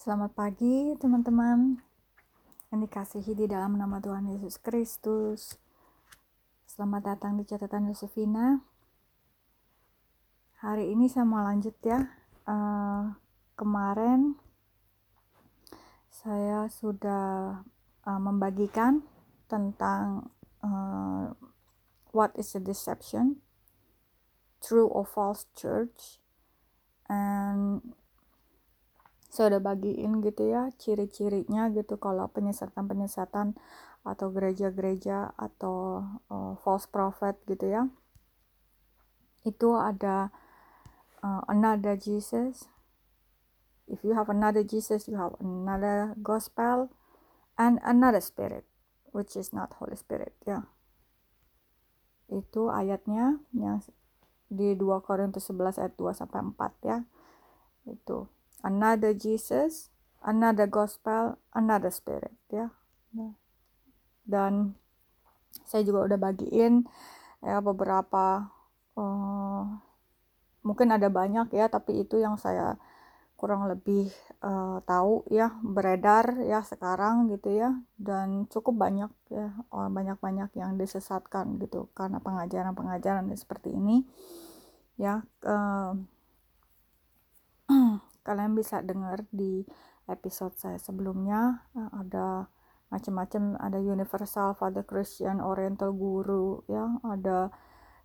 Selamat pagi teman-teman yang dikasihi di dalam nama Tuhan Yesus Kristus. Selamat datang di catatan Yosefina. Hari ini saya mau lanjut ya. Uh, kemarin saya sudah uh, membagikan tentang uh, what is a deception, true or false church, and saya udah bagiin gitu ya ciri-cirinya gitu. Kalau penyesatan-penyesatan atau gereja-gereja atau uh, false prophet gitu ya. Itu ada uh, another Jesus. If you have another Jesus you have another gospel and another spirit which is not Holy Spirit ya. Itu ayatnya yang di 2 Korintus 11 ayat 2 sampai 4 ya. Itu another Jesus, another gospel, another spirit ya. Dan saya juga udah bagiin ya beberapa uh, mungkin ada banyak ya tapi itu yang saya kurang lebih uh, tahu ya beredar ya sekarang gitu ya dan cukup banyak ya banyak-banyak yang disesatkan gitu karena pengajaran-pengajaran seperti ini ya uh, kalian bisa dengar di episode saya sebelumnya eh, ada macam-macam ada universal father christian oriental guru ya ada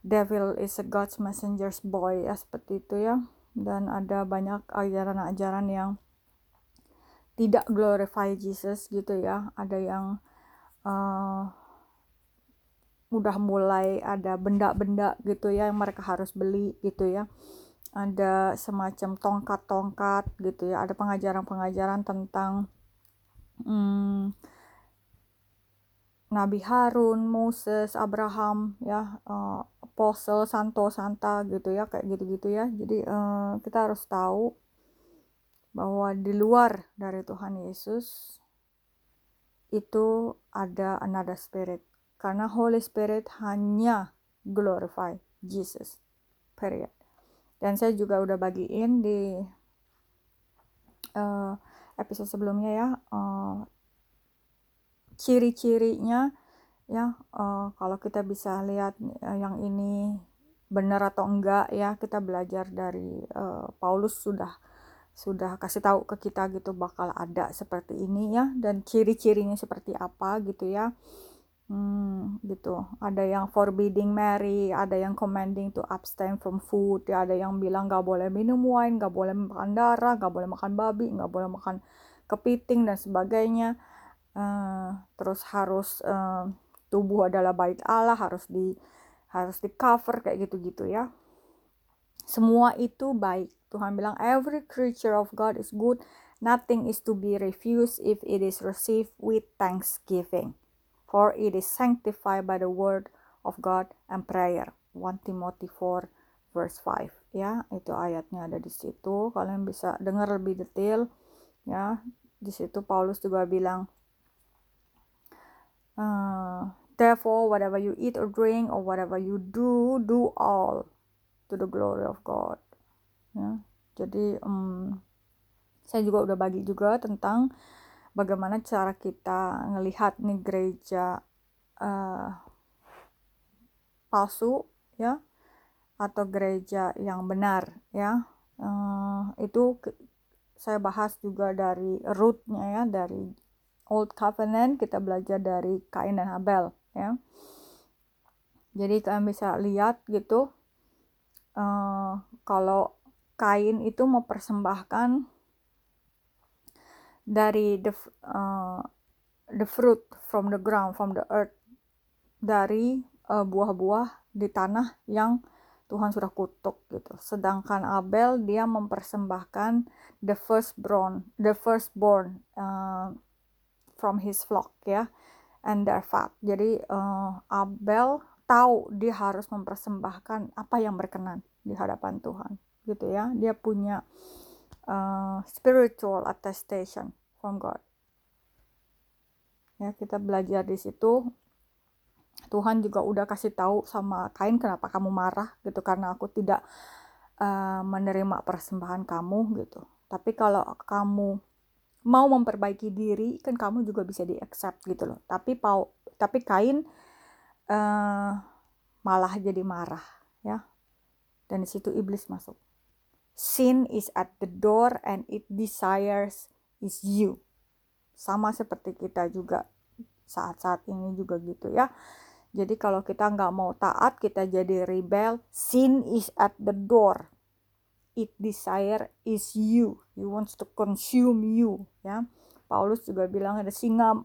devil is a god's messenger's boy ya seperti itu ya. Dan ada banyak ajaran-ajaran yang tidak glorify Jesus gitu ya. Ada yang uh, udah mulai ada benda-benda gitu ya yang mereka harus beli gitu ya ada semacam tongkat-tongkat gitu ya ada pengajaran-pengajaran tentang hmm, Nabi Harun, Moses, Abraham ya uh, Apostle, Santo, Santa gitu ya kayak gitu-gitu ya. Jadi uh, kita harus tahu bahwa di luar dari Tuhan Yesus itu ada another spirit. Karena Holy Spirit hanya glorify Jesus period dan saya juga udah bagiin di uh, episode sebelumnya ya uh, ciri-cirinya ya uh, kalau kita bisa lihat uh, yang ini benar atau enggak ya kita belajar dari uh, Paulus sudah sudah kasih tahu ke kita gitu bakal ada seperti ini ya dan ciri-cirinya seperti apa gitu ya Hmm, gitu. Ada yang forbidding marry, ada yang commanding to abstain from food, ya ada yang bilang nggak boleh minum wine, nggak boleh makan darah, nggak boleh makan babi, nggak boleh makan kepiting dan sebagainya. Uh, terus harus uh, tubuh adalah bait Allah, harus di harus di cover kayak gitu-gitu ya. Semua itu baik. Tuhan bilang every creature of God is good, nothing is to be refused if it is received with thanksgiving for it is sanctified by the word of God and prayer. 1 Timothy 4 verse 5 ya itu ayatnya ada di situ. Kalian bisa dengar lebih detail. Ya di situ Paulus juga bilang uh, therefore whatever you eat or drink or whatever you do do all to the glory of God. Ya jadi um, saya juga udah bagi juga tentang bagaimana cara kita ngelihat nih gereja uh, palsu ya atau gereja yang benar ya. Uh, itu saya bahas juga dari rootnya ya dari Old Covenant kita belajar dari Kain dan Habel ya. Jadi kalian bisa lihat gitu uh, kalau Kain itu mempersembahkan dari the uh, the fruit from the ground from the earth dari uh, buah-buah di tanah yang Tuhan sudah kutuk gitu. Sedangkan Abel dia mempersembahkan the firstborn, the firstborn uh, from his flock ya, and their fat. Jadi uh, Abel tahu dia harus mempersembahkan apa yang berkenan di hadapan Tuhan gitu ya. Dia punya uh, spiritual attestation from God. Ya, kita belajar di situ. Tuhan juga udah kasih tahu sama Kain kenapa kamu marah gitu karena aku tidak uh, menerima persembahan kamu gitu. Tapi kalau kamu mau memperbaiki diri kan kamu juga bisa di accept gitu loh tapi pau tapi kain uh, malah jadi marah ya dan di situ iblis masuk sin is at the door and it desires is you. Sama seperti kita juga saat-saat ini juga gitu ya. Jadi kalau kita nggak mau taat kita jadi rebel. Sin is at the door. It desire is you. He wants to consume you ya. Paulus juga bilang ada singa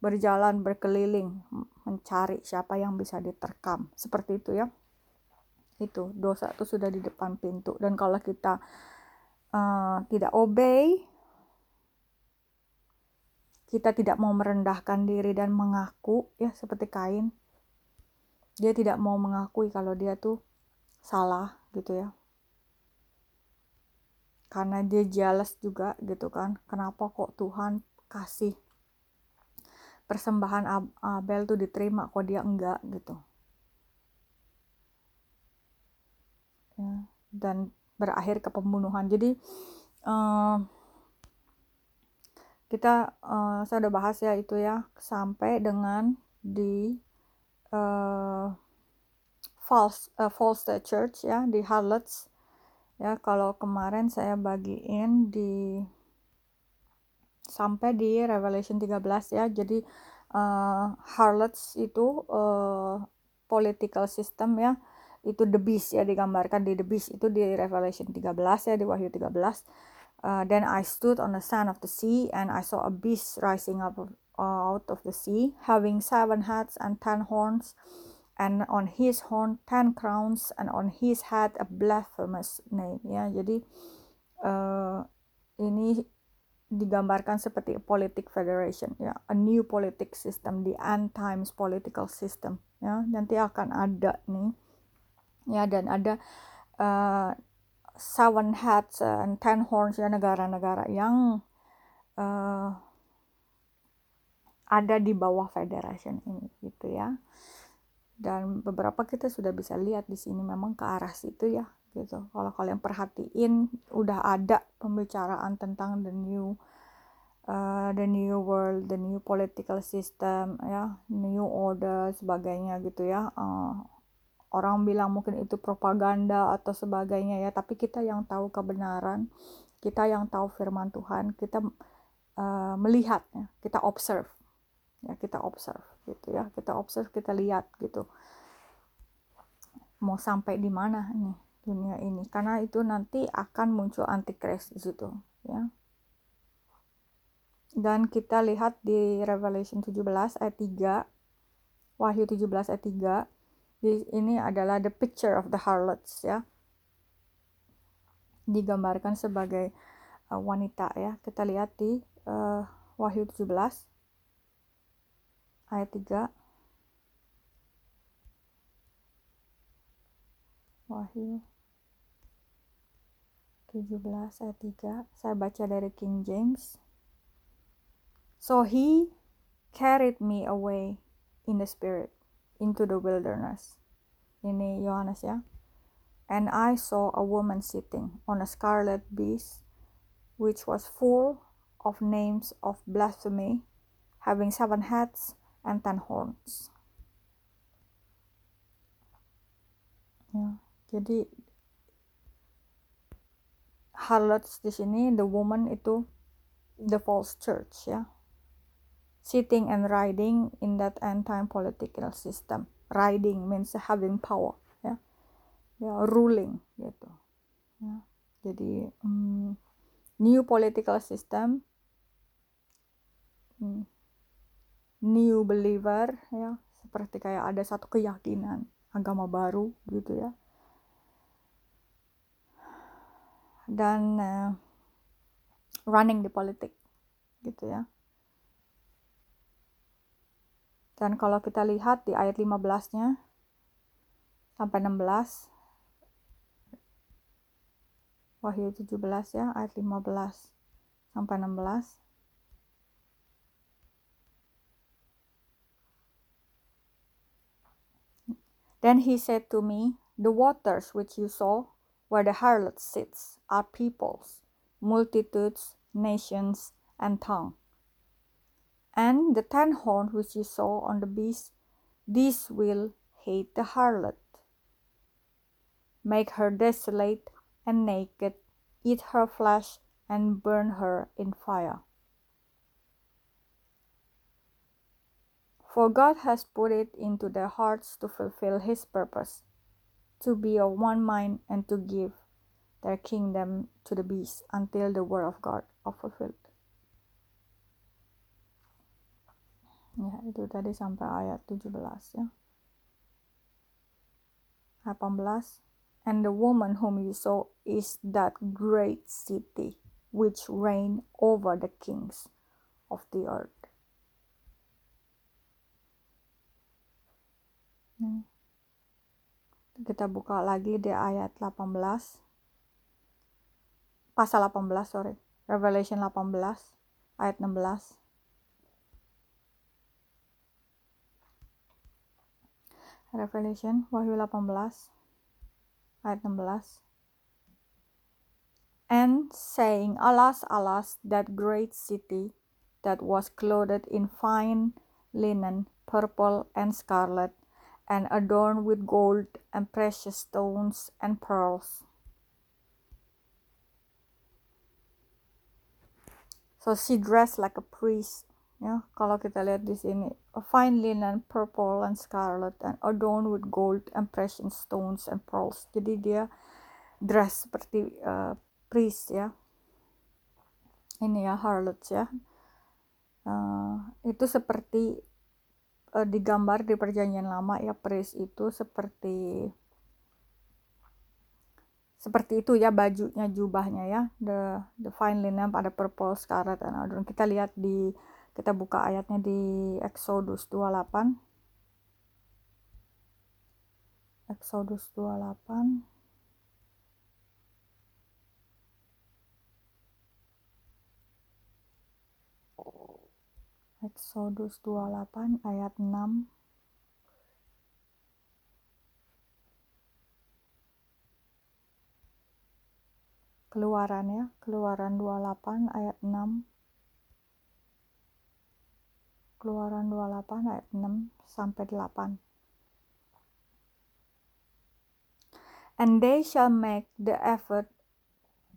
berjalan berkeliling mencari siapa yang bisa diterkam. Seperti itu ya itu dosa itu sudah di depan pintu. Dan kalau kita uh, tidak obey kita tidak mau merendahkan diri dan mengaku ya seperti Kain. Dia tidak mau mengakui kalau dia tuh salah gitu ya. Karena dia jealous juga gitu kan. Kenapa kok Tuhan kasih persembahan Abel tuh diterima kok dia enggak gitu ya, dan berakhir ke pembunuhan. Jadi uh, kita uh, saya udah bahas ya itu ya sampai dengan di uh, false uh, false church ya di harlots ya kalau kemarin saya bagiin di sampai di Revelation 13 ya jadi uh, harlots itu uh, political system ya itu the beast ya digambarkan di the beast. Itu di Revelation 13 ya di Wahyu 13 uh, then I stood on the sand of the sea and I saw a beast rising up uh, out of the sea having seven heads and ten horns and on his horn ten crowns and on his head a blasphemous name ya. Jadi uh, ini digambarkan seperti politic federation ya. A new politic system the end times political system ya. Nanti akan ada nih ya dan ada uh, seven heads and ten horns ya negara-negara yang uh, ada di bawah federation ini gitu ya. Dan beberapa kita sudah bisa lihat di sini memang ke arah situ ya gitu. Kalau kalian perhatiin udah ada pembicaraan tentang the new uh, the new world the new political system ya new order sebagainya gitu ya uh, orang bilang mungkin itu propaganda atau sebagainya ya tapi kita yang tahu kebenaran kita yang tahu firman Tuhan kita uh, melihat ya kita observe ya kita observe gitu ya kita observe kita lihat gitu. Mau sampai di mana nih dunia ini? Karena itu nanti akan muncul antikris di situ ya. Dan kita lihat di Revelation 17 ayat 3 Wahyu 17 ayat 3 ini adalah the picture of the harlots ya. Digambarkan sebagai uh, wanita ya. Kita lihat di uh, Wahyu 17 ayat 3 Wahyu 17 ayat 3 saya baca dari King James. So he carried me away in the spirit into the wilderness. Ini Yohanes ya. And I saw a woman sitting on a scarlet beast, which was full of names of blasphemy, having seven heads and ten horns. Ya, jadi harlots di sini the woman itu the false church ya sitting and riding in that end time political system. Riding means having power, ya, ya ruling gitu. Ya. Jadi um, new political system, um, new believer, ya, seperti kayak ada satu keyakinan agama baru gitu ya. Dan uh, running the politik gitu ya Dan kalau kita lihat di ayat 15-nya sampai 16 Wahyu 17 ya, ayat 15 sampai 16. Then he said to me, The waters which you saw, where the harlot sits, are peoples, multitudes, nations, and tongue. And the ten horns which you saw on the beast, these will hate the harlot, make her desolate and naked, eat her flesh, and burn her in fire. For God has put it into their hearts to fulfill his purpose, to be of one mind and to give their kingdom to the beast until the word of God are fulfilled. Ya, itu tadi sampai ayat 17 ya. 18 And the woman whom you saw is that great city which reign over the kings of the earth. Hmm. Kita buka lagi di ayat 18. Pasal 18, sorry. Revelation 18 ayat 16. Revelation Wahyu 18 ayat 16. And saying, Alas, alas, that great city that was clothed in fine linen, purple and scarlet, and adorned with gold and precious stones and pearls. So she dressed like a priest. Ya, kalau kita lihat di sini, fine linen, purple and scarlet, and adorned with gold and precious stones and pearls. Jadi dia dress seperti uh, priest ya. Ini ya harlots ya. Uh, itu seperti uh, digambar di perjanjian lama ya priest itu seperti seperti itu ya bajunya jubahnya ya the the fine linen pada purple scarlet dan adorn kita lihat di kita buka ayatnya di Exodus 28 Exodus 28 Exodus 28 ayat 6 Keluaran ya, Keluaran 28 ayat 6 Keluaran 28 ayat 6 sampai 8 And they shall make the effort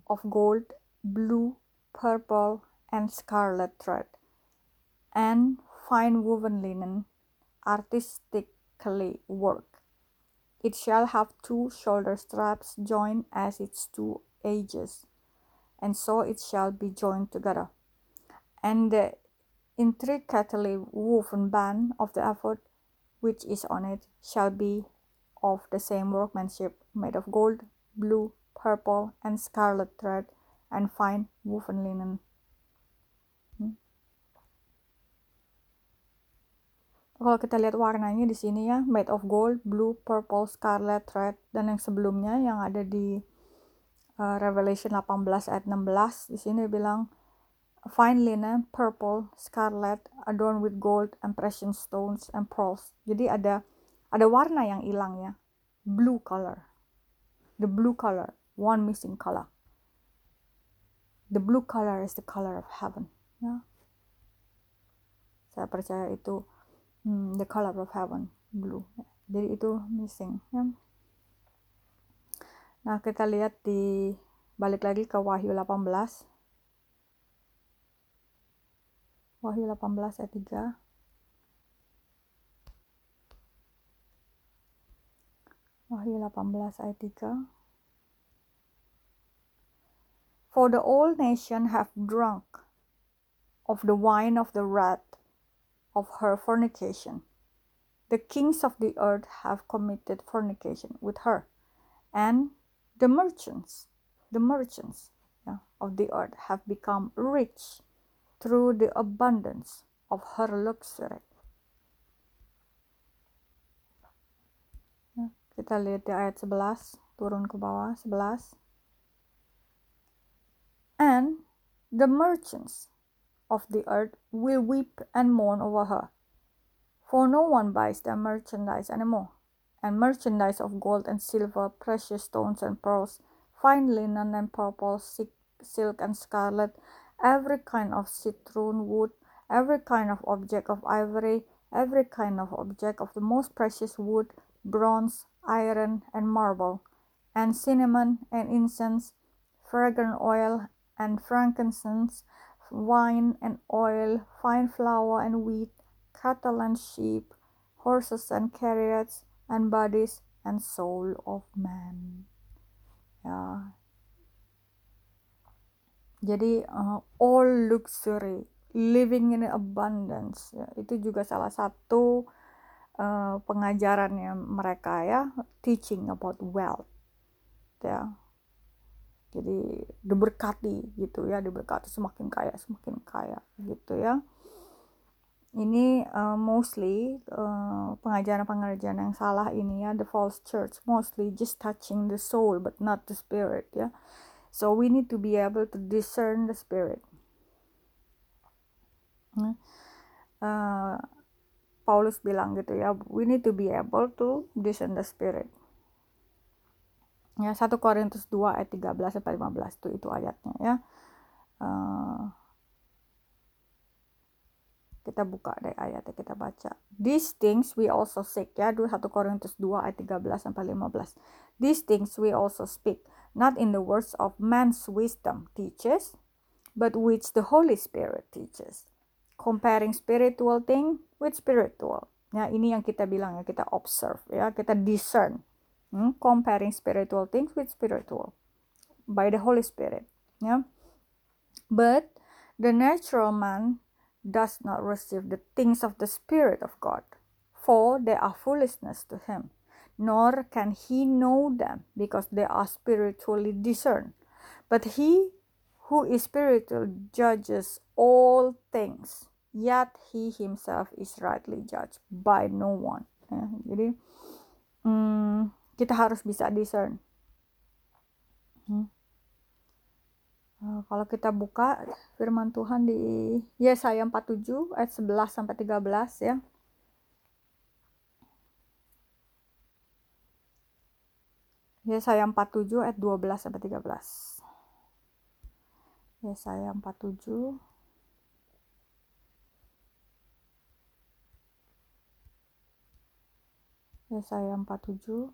of gold, blue, purple, and scarlet thread and fine woven linen, artistically worked. It shall have two shoulder straps joined as its two edges, and so it shall be joined together. And the intricately woven band of the ephod which is on it shall be of the same workmanship, made of gold, blue, purple, and scarlet thread, and fine woven linen. Kalau kita lihat warnanya di sini ya, made of gold, blue, purple, scarlet, red, dan yang sebelumnya yang ada di uh, Revelation 18 ayat 16, di sini bilang fine linen, purple, scarlet, adorned with gold and precious stones and pearls. Jadi ada ada warna yang hilang ya, blue color. The blue color, one missing color. The blue color is the color of heaven. Ya. Saya percaya itu hmm, the color of heaven blue jadi itu missing ya nah kita lihat di balik lagi ke Wahyu 18 Wahyu 18 ayat 3 Wahyu 18 ayat 3 For the old nation have drunk of the wine of the wrath of her fornication. The kings of the earth have committed fornication with her, and the merchants, the merchants yeah, of the earth have become rich through the abundance of her luxury. Kita lihat di ayat 11, turun ke bawah 11. And the merchants of the earth will weep and mourn over her. For no one buys their merchandise anymore, and merchandise of gold and silver, precious stones and pearls, fine linen and purple, silk and scarlet, every kind of citron wood, every kind of object of ivory, every kind of object of the most precious wood, bronze, iron, and marble, and cinnamon and incense, fragrant oil and frankincense, wine and oil, fine flour and wheat, cattle and sheep, horses and chariots, and bodies and soul of man. Ya. Jadi uh, all luxury, living in abundance, ya, itu juga salah satu uh, pengajarannya mereka ya, teaching about wealth. Ya. Jadi diberkati gitu ya, diberkati semakin kaya, semakin kaya gitu ya. Ini uh, mostly uh, pengajaran-pengajaran yang salah ini ya. The false church mostly just touching the soul but not the spirit ya so we need to be able to discern the spirit uh, Paulus bilang gitu ya we need to be able to discern the spirit ya 1 Korintus 2 ayat 13 sampai 15 tuh itu ayatnya ya uh, kita buka deh ayatnya kita baca. These things we also seek ya. 1 Korintus 2 ayat 13 sampai 15. These things we also speak, not in the words of man's wisdom teaches, but which the Holy Spirit teaches. Comparing spiritual thing with spiritual. Ya, ini yang kita bilang ya, kita observe ya, kita discern. Hmm, comparing spiritual things with spiritual by the Holy Spirit. Ya. But the natural man does not receive the things of the Spirit of God, for they are foolishness to him, nor can he know them, because they are spiritually discerned. But he who is spiritual judges all things, yet he himself is rightly judged by no one. Ya, jadi hmm, kita harus bisa discern. Hmm. Uh, kalau kita buka firman Tuhan di Yesaya 47 ayat 11 sampai 13 ya. Yesaya 47 ayat 12 sampai 13. Yesaya 47 Yesaya 47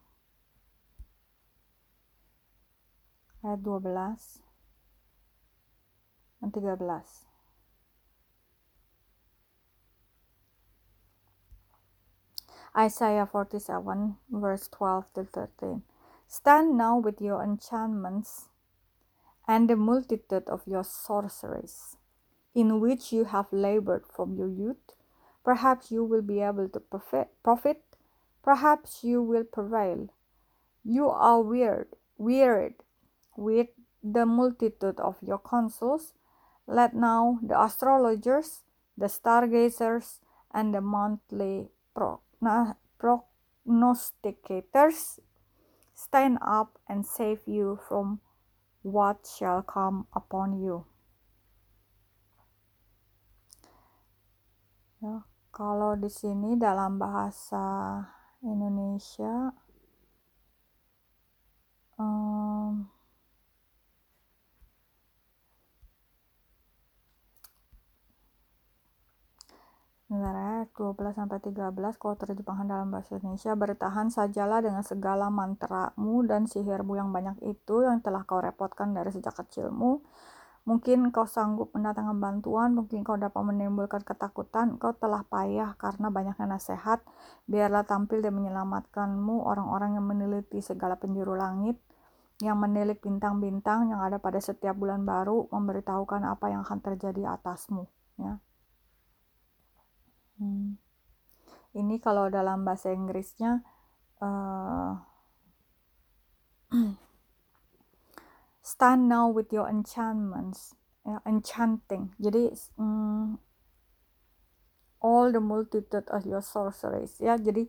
ayat 12 dan 13. Isaiah 47 verse 12 to 13. Stand now with your enchantments and the multitude of your sorceries, in which you have labored from your youth. Perhaps you will be able to profit. Perhaps you will prevail. You are weird, wearied with the multitude of your counsels let now the astrologers, the stargazers, and the monthly prognosticators stand up and save you from what shall come upon you. Ya, kalau di sini dalam bahasa Indonesia um, Sebenarnya 12 sampai 13 kalau terjemahan dalam bahasa Indonesia bertahan sajalah dengan segala mantramu dan sihirmu yang banyak itu yang telah kau repotkan dari sejak kecilmu. Mungkin kau sanggup mendatangkan bantuan, mungkin kau dapat menimbulkan ketakutan, kau telah payah karena banyaknya nasihat. Biarlah tampil dan menyelamatkanmu orang-orang yang meneliti segala penjuru langit, yang menilik bintang-bintang yang ada pada setiap bulan baru, memberitahukan apa yang akan terjadi atasmu. Ya. Hmm. Ini kalau dalam bahasa Inggrisnya uh, stand now with your enchantments, ya, enchanting. Jadi um, all the multitude of your sorceries, ya. Jadi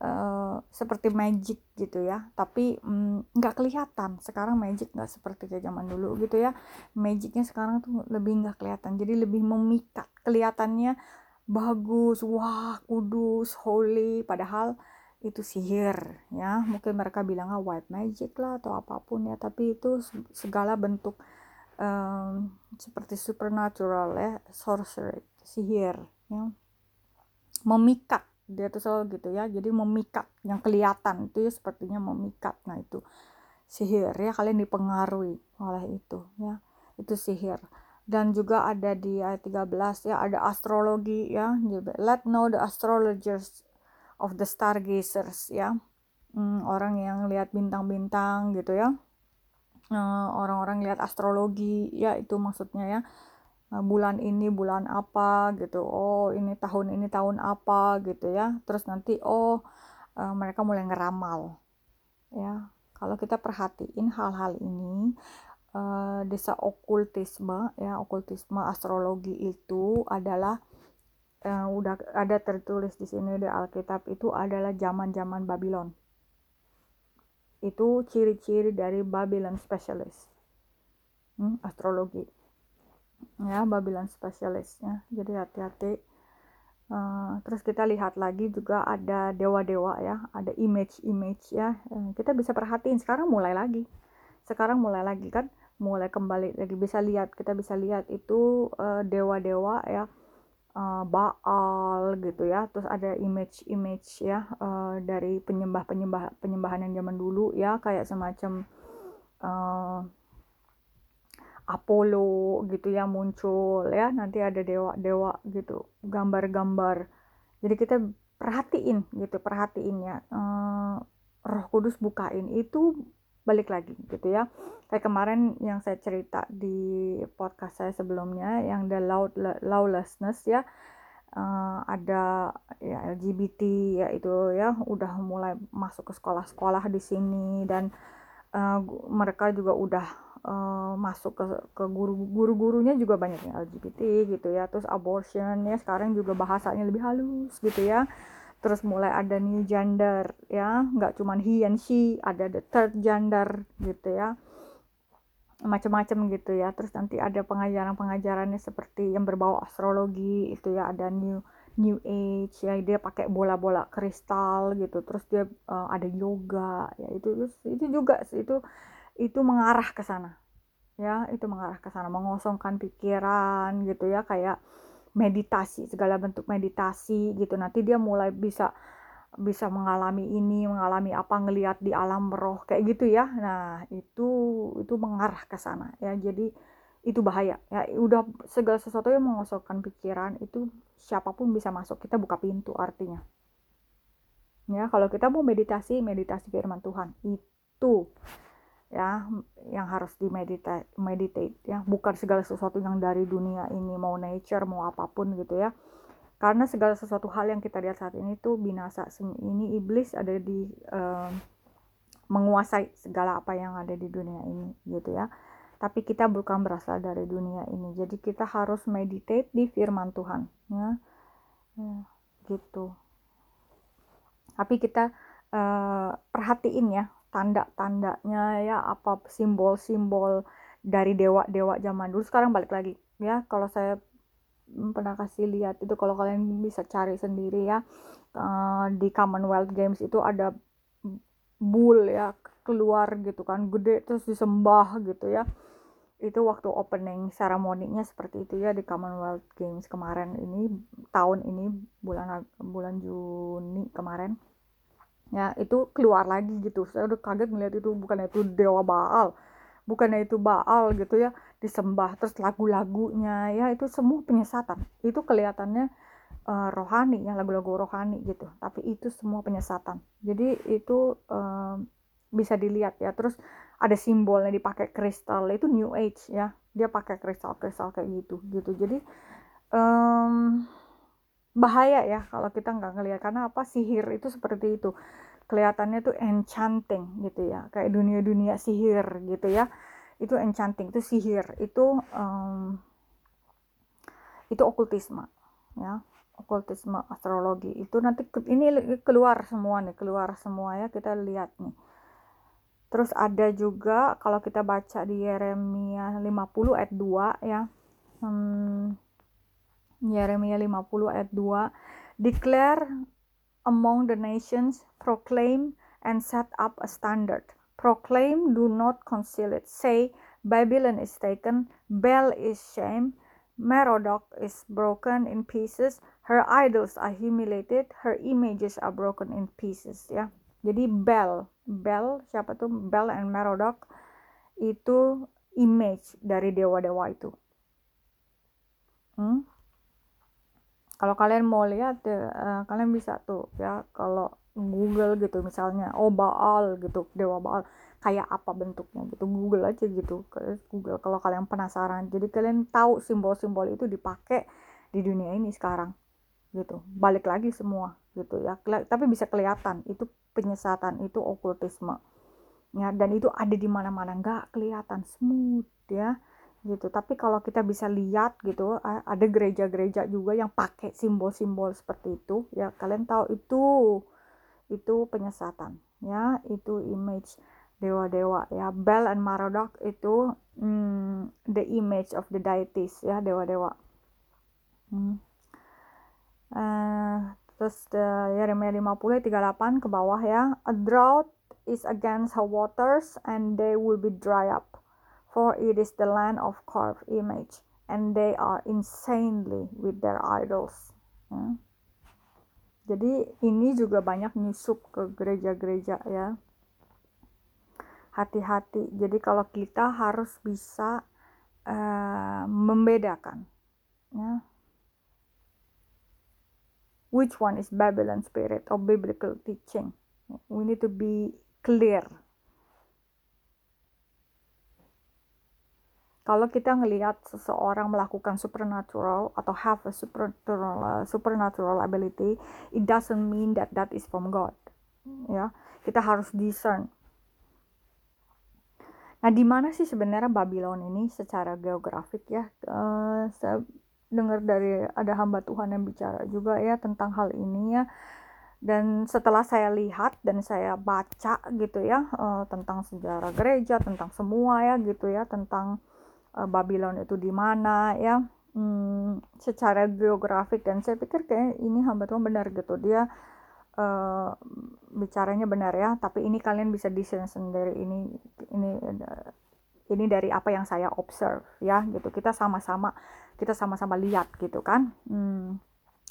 uh, seperti magic gitu ya. Tapi nggak um, kelihatan. Sekarang magic nggak seperti kayak zaman dulu gitu ya. Magicnya sekarang tuh lebih nggak kelihatan. Jadi lebih memikat. Kelihatannya bagus, wah kudus, holy, padahal itu sihir ya. Mungkin mereka bilang ah white magic lah atau apa pun ya. Tapi itu segala bentuk um, seperti supernatural ya sorcery sihir ya. Memikat dia tuh selalu gitu ya. Jadi memikat yang kelihatan itu ya sepertinya memikat. Nah itu sihir ya kalian dipengaruhi oleh itu ya. Itu sihir dan juga ada di ayat 13 ya ada astrologi ya. Let know the astrologers of the stargazers ya. Hmm, orang yang lihat bintang-bintang gitu ya. Eh, orang-orang lihat astrologi ya itu maksudnya ya. Uh, bulan ini bulan apa gitu oh ini tahun ini tahun apa gitu ya. Terus nanti oh uh, mereka mulai ngeramal ya. Kalau kita perhatiin hal-hal ini uh, desa okultisme ya okultisme astrologi itu adalah uh, udah ada tertulis di sini di Alkitab itu adalah zaman-zaman Babylon itu ciri-ciri dari Babylon specialist. Hmm, astrologi. Ya Babylon specialist ya. Jadi hati-hati. Uh, terus kita lihat lagi juga ada dewa-dewa ya, ada image-image ya. Uh, kita bisa perhatiin sekarang mulai lagi. Sekarang mulai lagi kan mulai kembali lagi. Bisa lihat kita bisa lihat itu uh, dewa-dewa ya uh, Baal gitu ya. Terus ada image-image ya uh, dari penyembah-penyembah penyembahan yang zaman dulu ya kayak semacam uh, Apollo gitu ya muncul ya. Nanti ada dewa-dewa gitu gambar-gambar. Jadi kita perhatiin gitu perhatiin ya uh, Roh Kudus bukain. Itu balik lagi gitu ya. Kayak kemarin yang saya cerita di podcast saya sebelumnya yang the loud lawlessness ya uh, ada ya LGBT ya itu ya udah mulai masuk ke sekolah-sekolah di sini dan uh, mereka juga udah uh, masuk ke ke guru guru-gurunya juga banyak yang LGBT gitu ya. Terus abortion ya sekarang juga bahasanya lebih halus gitu ya terus mulai ada new gender ya. Nggak cuman he and she ada the third gender gitu ya. Macam-macam gitu ya. Terus nanti ada pengajaran-pengajarannya seperti yang berbau astrologi itu ya. Ada new new age ya. Dia pakai bola-bola kristal gitu. Terus dia uh, ada yoga ya. Itu itu juga itu itu mengarah ke sana ya. Itu mengarah ke sana mengosongkan pikiran gitu ya. Kayak meditasi segala bentuk meditasi gitu. Nanti dia mulai bisa bisa mengalami ini mengalami apa ngelihat di alam roh kayak gitu ya. Nah itu itu mengarah ke sana ya. Jadi itu bahaya ya. Udah segala sesuatu yang mengosongkan pikiran itu siapa pun bisa masuk. Kita buka pintu artinya. Ya kalau kita mau meditasi meditasi firman Tuhan. Itu ya yang harus di meditate, meditate ya. Bukan segala sesuatu yang dari dunia ini mau nature mau apa pun gitu ya. Karena segala sesuatu hal yang kita lihat saat ini tuh binasa ini iblis ada di uh, menguasai segala apa yang ada di dunia ini gitu ya. Tapi kita bukan berasal dari dunia ini. Jadi kita harus meditate di firman Tuhan ya, ya gitu. Tapi kita uh, perhatiin ya tanda-tandanya ya apa simbol-simbol dari dewa-dewa zaman dulu. Sekarang balik lagi ya kalau saya pernah kasih lihat itu kalau kalian bisa cari sendiri ya uh, di Commonwealth Games itu ada bull ya keluar gitu kan gede terus disembah gitu ya. Itu waktu opening seremoninya seperti itu ya di Commonwealth Games kemarin ini tahun ini bulan bulan Juni kemarin ya itu keluar lagi gitu. Saya udah kaget melihat itu. Bukan itu dewa Baal. Bukannya itu Baal gitu ya. Disembah terus lagu-lagunya ya itu semua penyesatan. Itu kelihatannya uh, rohani ya lagu-lagu rohani gitu. Tapi itu semua penyesatan. Jadi itu uh, bisa dilihat ya. Terus ada simbolnya dipakai kristal. Itu new age ya. Dia pakai kristal-kristal kayak gitu gitu. Jadi um, bahaya ya kalau kita nggak ngelihat karena apa sihir itu seperti itu. Kelihatannya tuh enchanting gitu ya kayak dunia-dunia sihir gitu ya. Itu enchanting itu sihir itu um, itu okultisme ya okultisme astrologi. Itu nanti ini keluar semua nih keluar semua ya kita lihat nih. Terus ada juga kalau kita baca di Yeremia 50 ayat 2 ya hmm, Yeremia 50 ayat 2 declare among the nations proclaim and set up a standard proclaim do not conceal it say Babylon is taken, Bel is shamed, Merodach is broken in pieces, her idols are humiliated, her images are broken in pieces ya. Jadi Bel, Bel siapa tuh Bel and Merodach itu image dari dewa-dewa itu. Hmm? Kalau kalian mau lihat, uh, kalian bisa tuh ya kalau Google gitu misalnya, oh Baal gitu, dewa Baal kayak apa bentuknya gitu Google aja gitu Google kalau kalian penasaran. Jadi kalian tahu simbol-simbol itu dipakai di dunia ini sekarang gitu. Balik lagi semua gitu ya. Tapi bisa kelihatan itu penyesatan itu okultisme. Ya dan itu ada di mana-mana nggak kelihatan smooth ya gitu. Tapi kalau kita bisa lihat gitu ada gereja-gereja juga yang pakai simbol-simbol seperti itu. Ya kalian tahu itu itu penyesatan. Ya itu image dewa-dewa. Ya Bel and Merodach itu hmm, the image of the deities. Ya dewa-dewa. Hmm. uh, terus the Yeremia 50 38 ke bawah ya. A drought is against her waters and they will be dry up for it is the land of carved image and they are insanely with their idols ya. jadi ini juga banyak nyusup ke gereja-gereja ya hati-hati. Jadi kalau kita harus bisa uh, membedakan, ya, which one is Babylon spirit or biblical teaching. We need to be clear. Kalau kita ngelihat seseorang melakukan supernatural atau have a supernatural uh, supernatural ability, it doesn't mean that that is from God. Ya, kita harus discern Nah, di mana sih sebenarnya Babylon ini secara geografik ya? Uh, saya dengar dari ada hamba Tuhan yang bicara juga ya tentang hal ini ya. Dan setelah saya lihat dan saya baca gitu ya uh, tentang sejarah gereja, tentang semua ya gitu ya, tentang Babylon itu di mana ya. Hmm, secara geografik dan saya pikir kayak ini hamba Tuhan benar gitu. Dia uh, bicaranya benar ya. Tapi ini kalian bisa discern sendiri. Ini ini ini dari apa yang saya observe ya gitu. Kita sama-sama kita sama-sama lihat gitu kan. Hmm,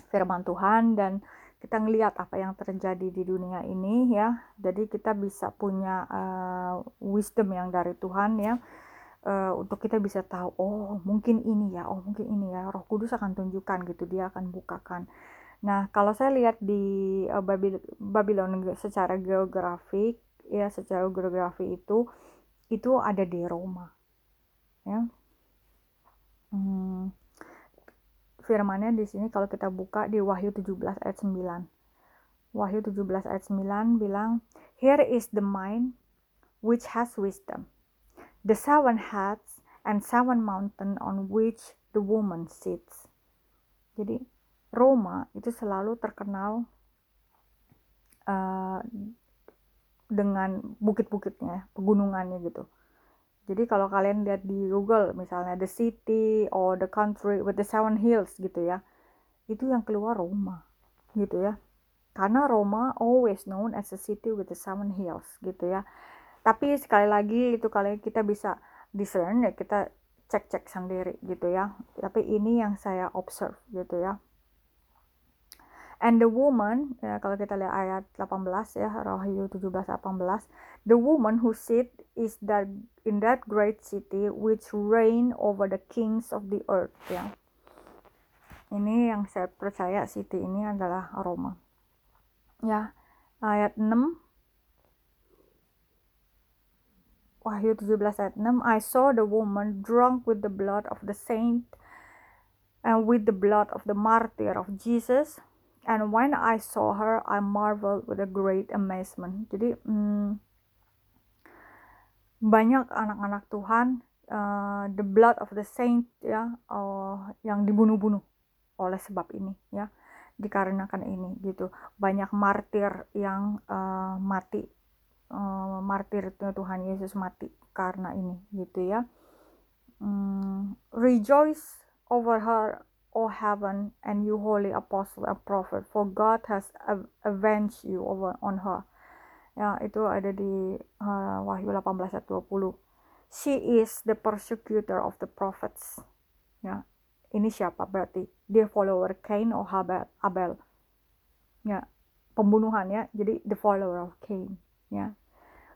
firman Tuhan dan kita ngelihat apa yang terjadi di dunia ini ya. Jadi kita bisa punya uh, wisdom yang dari Tuhan ya uh, untuk kita bisa tahu oh mungkin ini ya oh mungkin ini ya Roh Kudus akan tunjukkan gitu dia akan bukakan Nah, kalau saya lihat di uh, Babylon secara geografik, ya secara geografi itu itu ada di Roma. Ya. Hmm, firmannya di sini kalau kita buka di Wahyu 17 ayat 9. Wahyu 17 ayat 9 bilang, Here is the mind which has wisdom, the seven heads and seven mountain on which the woman sits. Jadi Roma itu selalu terkenal uh, dengan bukit-bukitnya, pegunungannya gitu. Jadi kalau kalian lihat di Google misalnya the city or the country with the seven hills gitu ya, itu yang keluar Roma gitu ya. Karena Roma always known as a city with the seven hills gitu ya. Tapi sekali lagi itu kalian kita bisa discern ya kita cek-cek sendiri gitu ya. Tapi ini yang saya observe gitu ya. And the woman, ya, kalau kita lihat ayat 18 ya, Wahyu 17 18, the woman who sit is that in that great city which reign over the kings of the earth ya. Ini yang saya percaya city ini adalah Roma. Ya, ayat 6 Wahyu 17 ayat 6 I saw the woman drunk with the blood of the saint and with the blood of the martyr of Jesus And when I saw her, I marveled with a great amazement. Jadi hmm, banyak anak-anak Tuhan, uh, the blood of the saint ya, uh, yang dibunuh-bunuh oleh sebab ini ya, dikarenakan ini gitu. Banyak martir yang uh, mati, uh, martir Tuhan Yesus mati karena ini gitu ya. Hmm, rejoice over her O heaven, and you holy apostle and prophet, for God has avenged you over on her. Ya, itu ada di uh, Wahyu 18 ayat 20. she is the persecutor of the prophets ya ini siapa berarti dia follower Cain or Abel Abel ya pembunuhan ya jadi the follower of Cain ya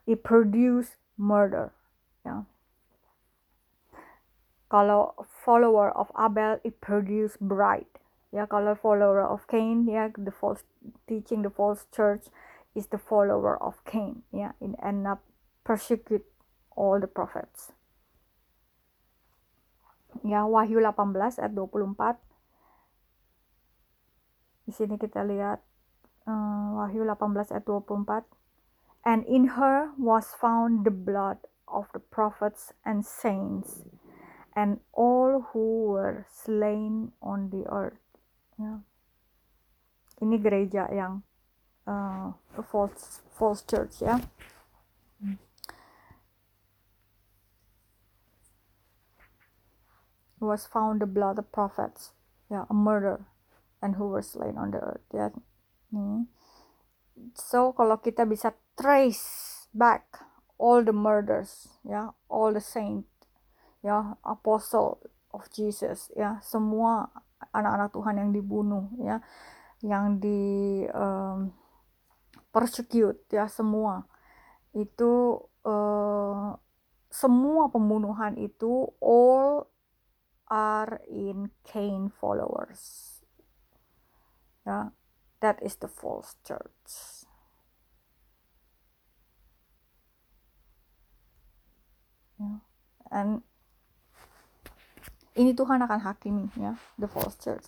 it produce murder ya kalau follower of Abel it produce bride ya kalau follower of Cain ya the false teaching the false church is the follower of Cain ya in end up persecute all the prophets. Ya Wahyu 18 ayat 24 di sini kita lihat uh, Wahyu 18 ayat 24 and in her was found the blood of the prophets and saints and all who were slain on the earth. Ya. Ini gereja yang uh, false false church ya. Was found the blood of prophets, ya, a murder, and who were slain on the earth. Ya. Nih. So kalau kita bisa trace back all the murders, ya, all the saint ya apostle of Jesus ya semua anak-anak Tuhan yang dibunuh ya yang di um, persecute ya semua. Itu uh, semua pembunuhan itu all are in Cain followers. Ya that is the false church. Ya. And ini Tuhan akan hakimi ya. The false church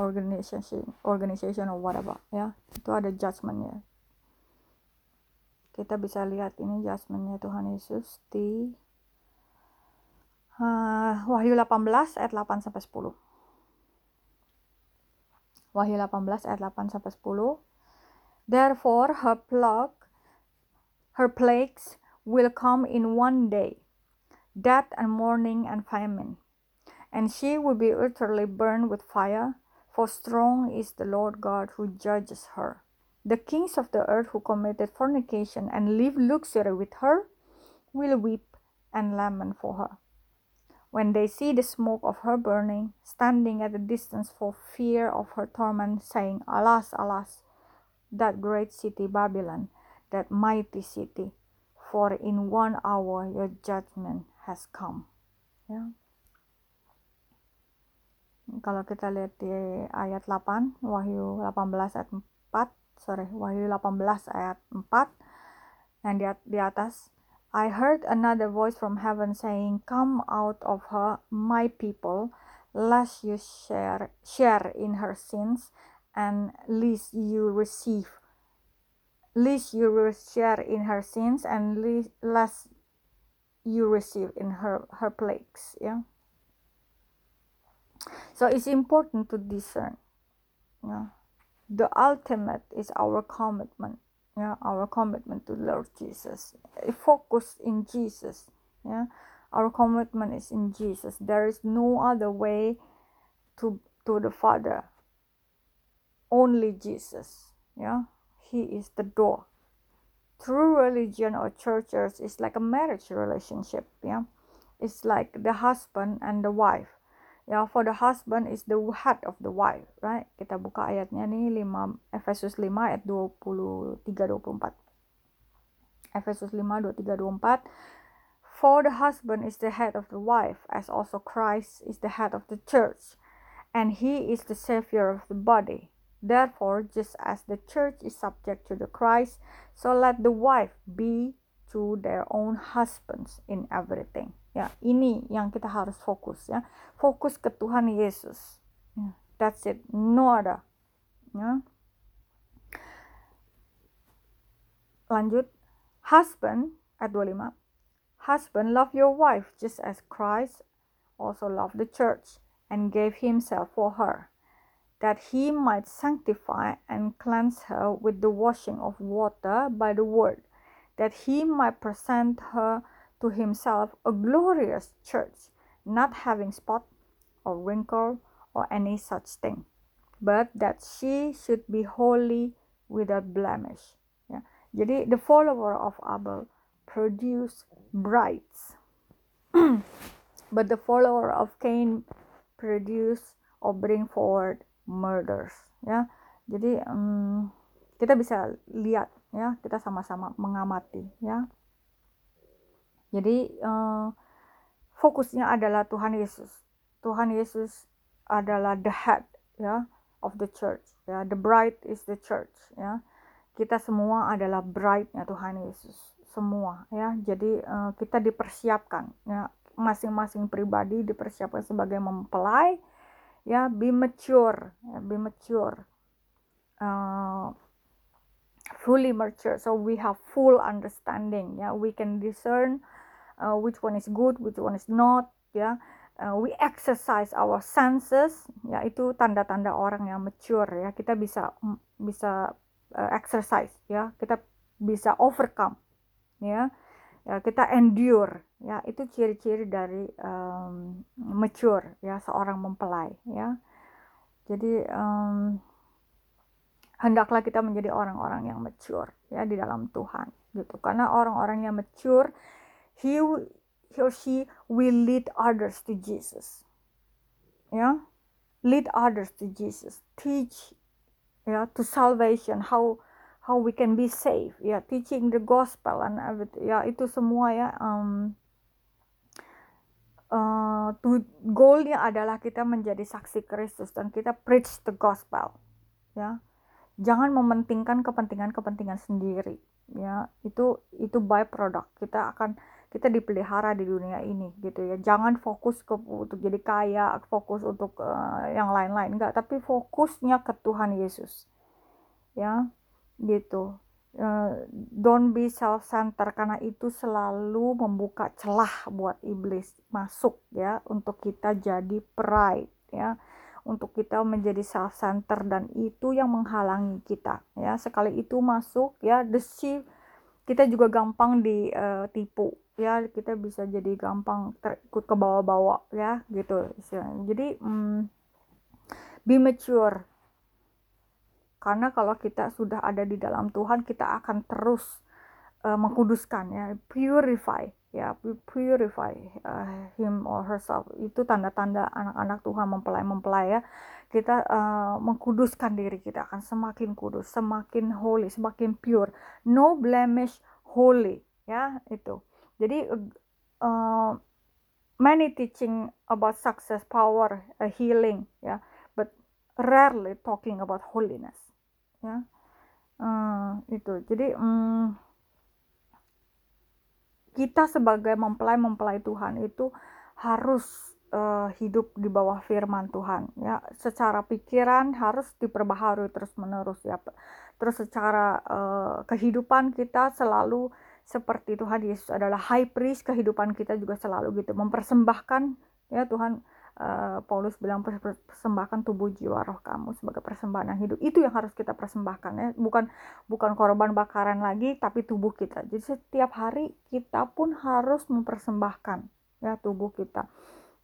organization organization or whatever ya. Itu ada judgmentnya. Kita bisa lihat ini judgmentnya Tuhan Yesus di uh, Wahyu 18 ayat 8 sampai 10 Wahyu 18 ayat 8 sampai 10 Therefore her plague her plagues will come in one day death and mourning and famine and she will be utterly burned with fire, for strong is the Lord God who judges her. The kings of the earth who committed fornication and lived luxury with her will weep and lament for her. When they see the smoke of her burning, standing at a distance for fear of her torment, saying, Alas, alas, that great city Babylon, that mighty city, for in one hour your judgment has come. Yeah. kalau kita lihat di ayat 8 Wahyu 18 ayat 4 sorry Wahyu 18 ayat 4 dan di, di atas I heard another voice from heaven saying come out of her my people lest you share share in her sins and lest you receive lest you share in her sins and lest you receive in her her plagues yeah? So it's important to discern. Yeah. The ultimate is our commitment. Yeah, our commitment to Lord Jesus. Focus in Jesus. Yeah. Our commitment is in Jesus. There is no other way to to the Father. Only Jesus. Yeah. He is the door. True religion or churches is like a marriage relationship. Yeah. It's like the husband and the wife Ya, for the husband is the head of the wife, right? Kita buka ayatnya nih 5 Efesus 5 ayat 23 24. Efesus 5 23 24. For the husband is the head of the wife, as also Christ is the head of the church, and he is the savior of the body. Therefore, just as the church is subject to the Christ, so let the wife be to their own husbands in everything. Ya, ini yang kita harus fokus ya. Fokus ke Tuhan Yesus. Ya, that's it. No ada. Ya. Lanjut. Husband ayat 25. Husband love your wife just as Christ also loved the church and gave himself for her that he might sanctify and cleanse her with the washing of water by the word that he might present her to himself a glorious church, not having spot or wrinkle or any such thing, but that she should be holy without blemish. Ya. Jadi the follower of Abel produce brides. but the follower of Cain produce or bring forward murders ya jadi um, kita bisa lihat ya kita sama-sama mengamati ya jadi uh, fokusnya adalah Tuhan Yesus. Tuhan Yesus adalah the head ya of the church ya the bride is the church ya. Kita semua adalah bride-nya Tuhan Yesus semua ya. Jadi uh, kita dipersiapkan ya. Masing-masing pribadi dipersiapkan sebagai mempelai ya be mature ya, be mature uh, fully mature. So we have full understanding ya. We can discern uh, which one is good which one is not ya. Uh, we exercise our senses ya itu tanda-tanda orang yang mature ya. Kita bisa bisa uh, exercise ya. Kita bisa overcome ya. Ya kita endure ya. Itu ciri-ciri dari um, mature ya seorang mempelai ya. Jadi um, hendaklah kita menjadi orang-orang yang mature ya di dalam Tuhan gitu. Karena orang-orang yang mature he he or she will lead others to Jesus. Ya lead others to Jesus. Teach ya to salvation how how we can be safe ya teaching the gospel and everything. Ya itu semua ya um, uh, to, goalnya adalah kita menjadi saksi Kristus dan kita preach the gospel. Ya. Jangan mementingkan kepentingan-kepentingan sendiri. Ya itu itu by product. Kita akan kita dipelihara di dunia ini gitu ya. Jangan fokus ke untuk jadi kaya fokus untuk uh, yang lain-lain. Enggak tapi fokusnya ke Tuhan Yesus. Ya gitu. Uh, don't be self center karena itu selalu membuka celah buat iblis masuk ya untuk kita jadi pride ya. Untuk kita menjadi self center dan itu yang menghalangi kita ya. Sekali itu masuk ya deceive kita juga gampang ditipu eh, ya kita bisa jadi gampang terikut ke bawah-bawah ya gitu jadi mm, be mature karena kalau kita sudah ada di dalam Tuhan, kita akan terus uh, mengkuduskan ya, purify ya, purify uh, him or herself. Itu tanda-tanda anak-anak Tuhan mempelai-mempelai ya. Kita uh, mengkuduskan diri kita akan semakin kudus, semakin holy, semakin pure, no blemish, holy ya itu. Jadi uh, many teaching about success, power, uh, healing ya, but rarely talking about holiness ya. Uh, itu. Jadi um, kita sebagai mempelai-mempelai Tuhan itu harus uh, hidup di bawah firman Tuhan ya. Secara pikiran harus diperbaharui terus menerus ya. Terus secara uh, kehidupan kita selalu seperti Tuhan Yesus adalah high priest kehidupan kita juga selalu gitu mempersembahkan ya Tuhan uh, Paulus bilang persembahkan tubuh jiwa roh kamu sebagai persembahan yang hidup. Itu yang harus kita persembahkan ya. Bukan bukan korban bakaran lagi tapi tubuh kita. Jadi setiap hari kita pun harus mempersembahkan ya tubuh kita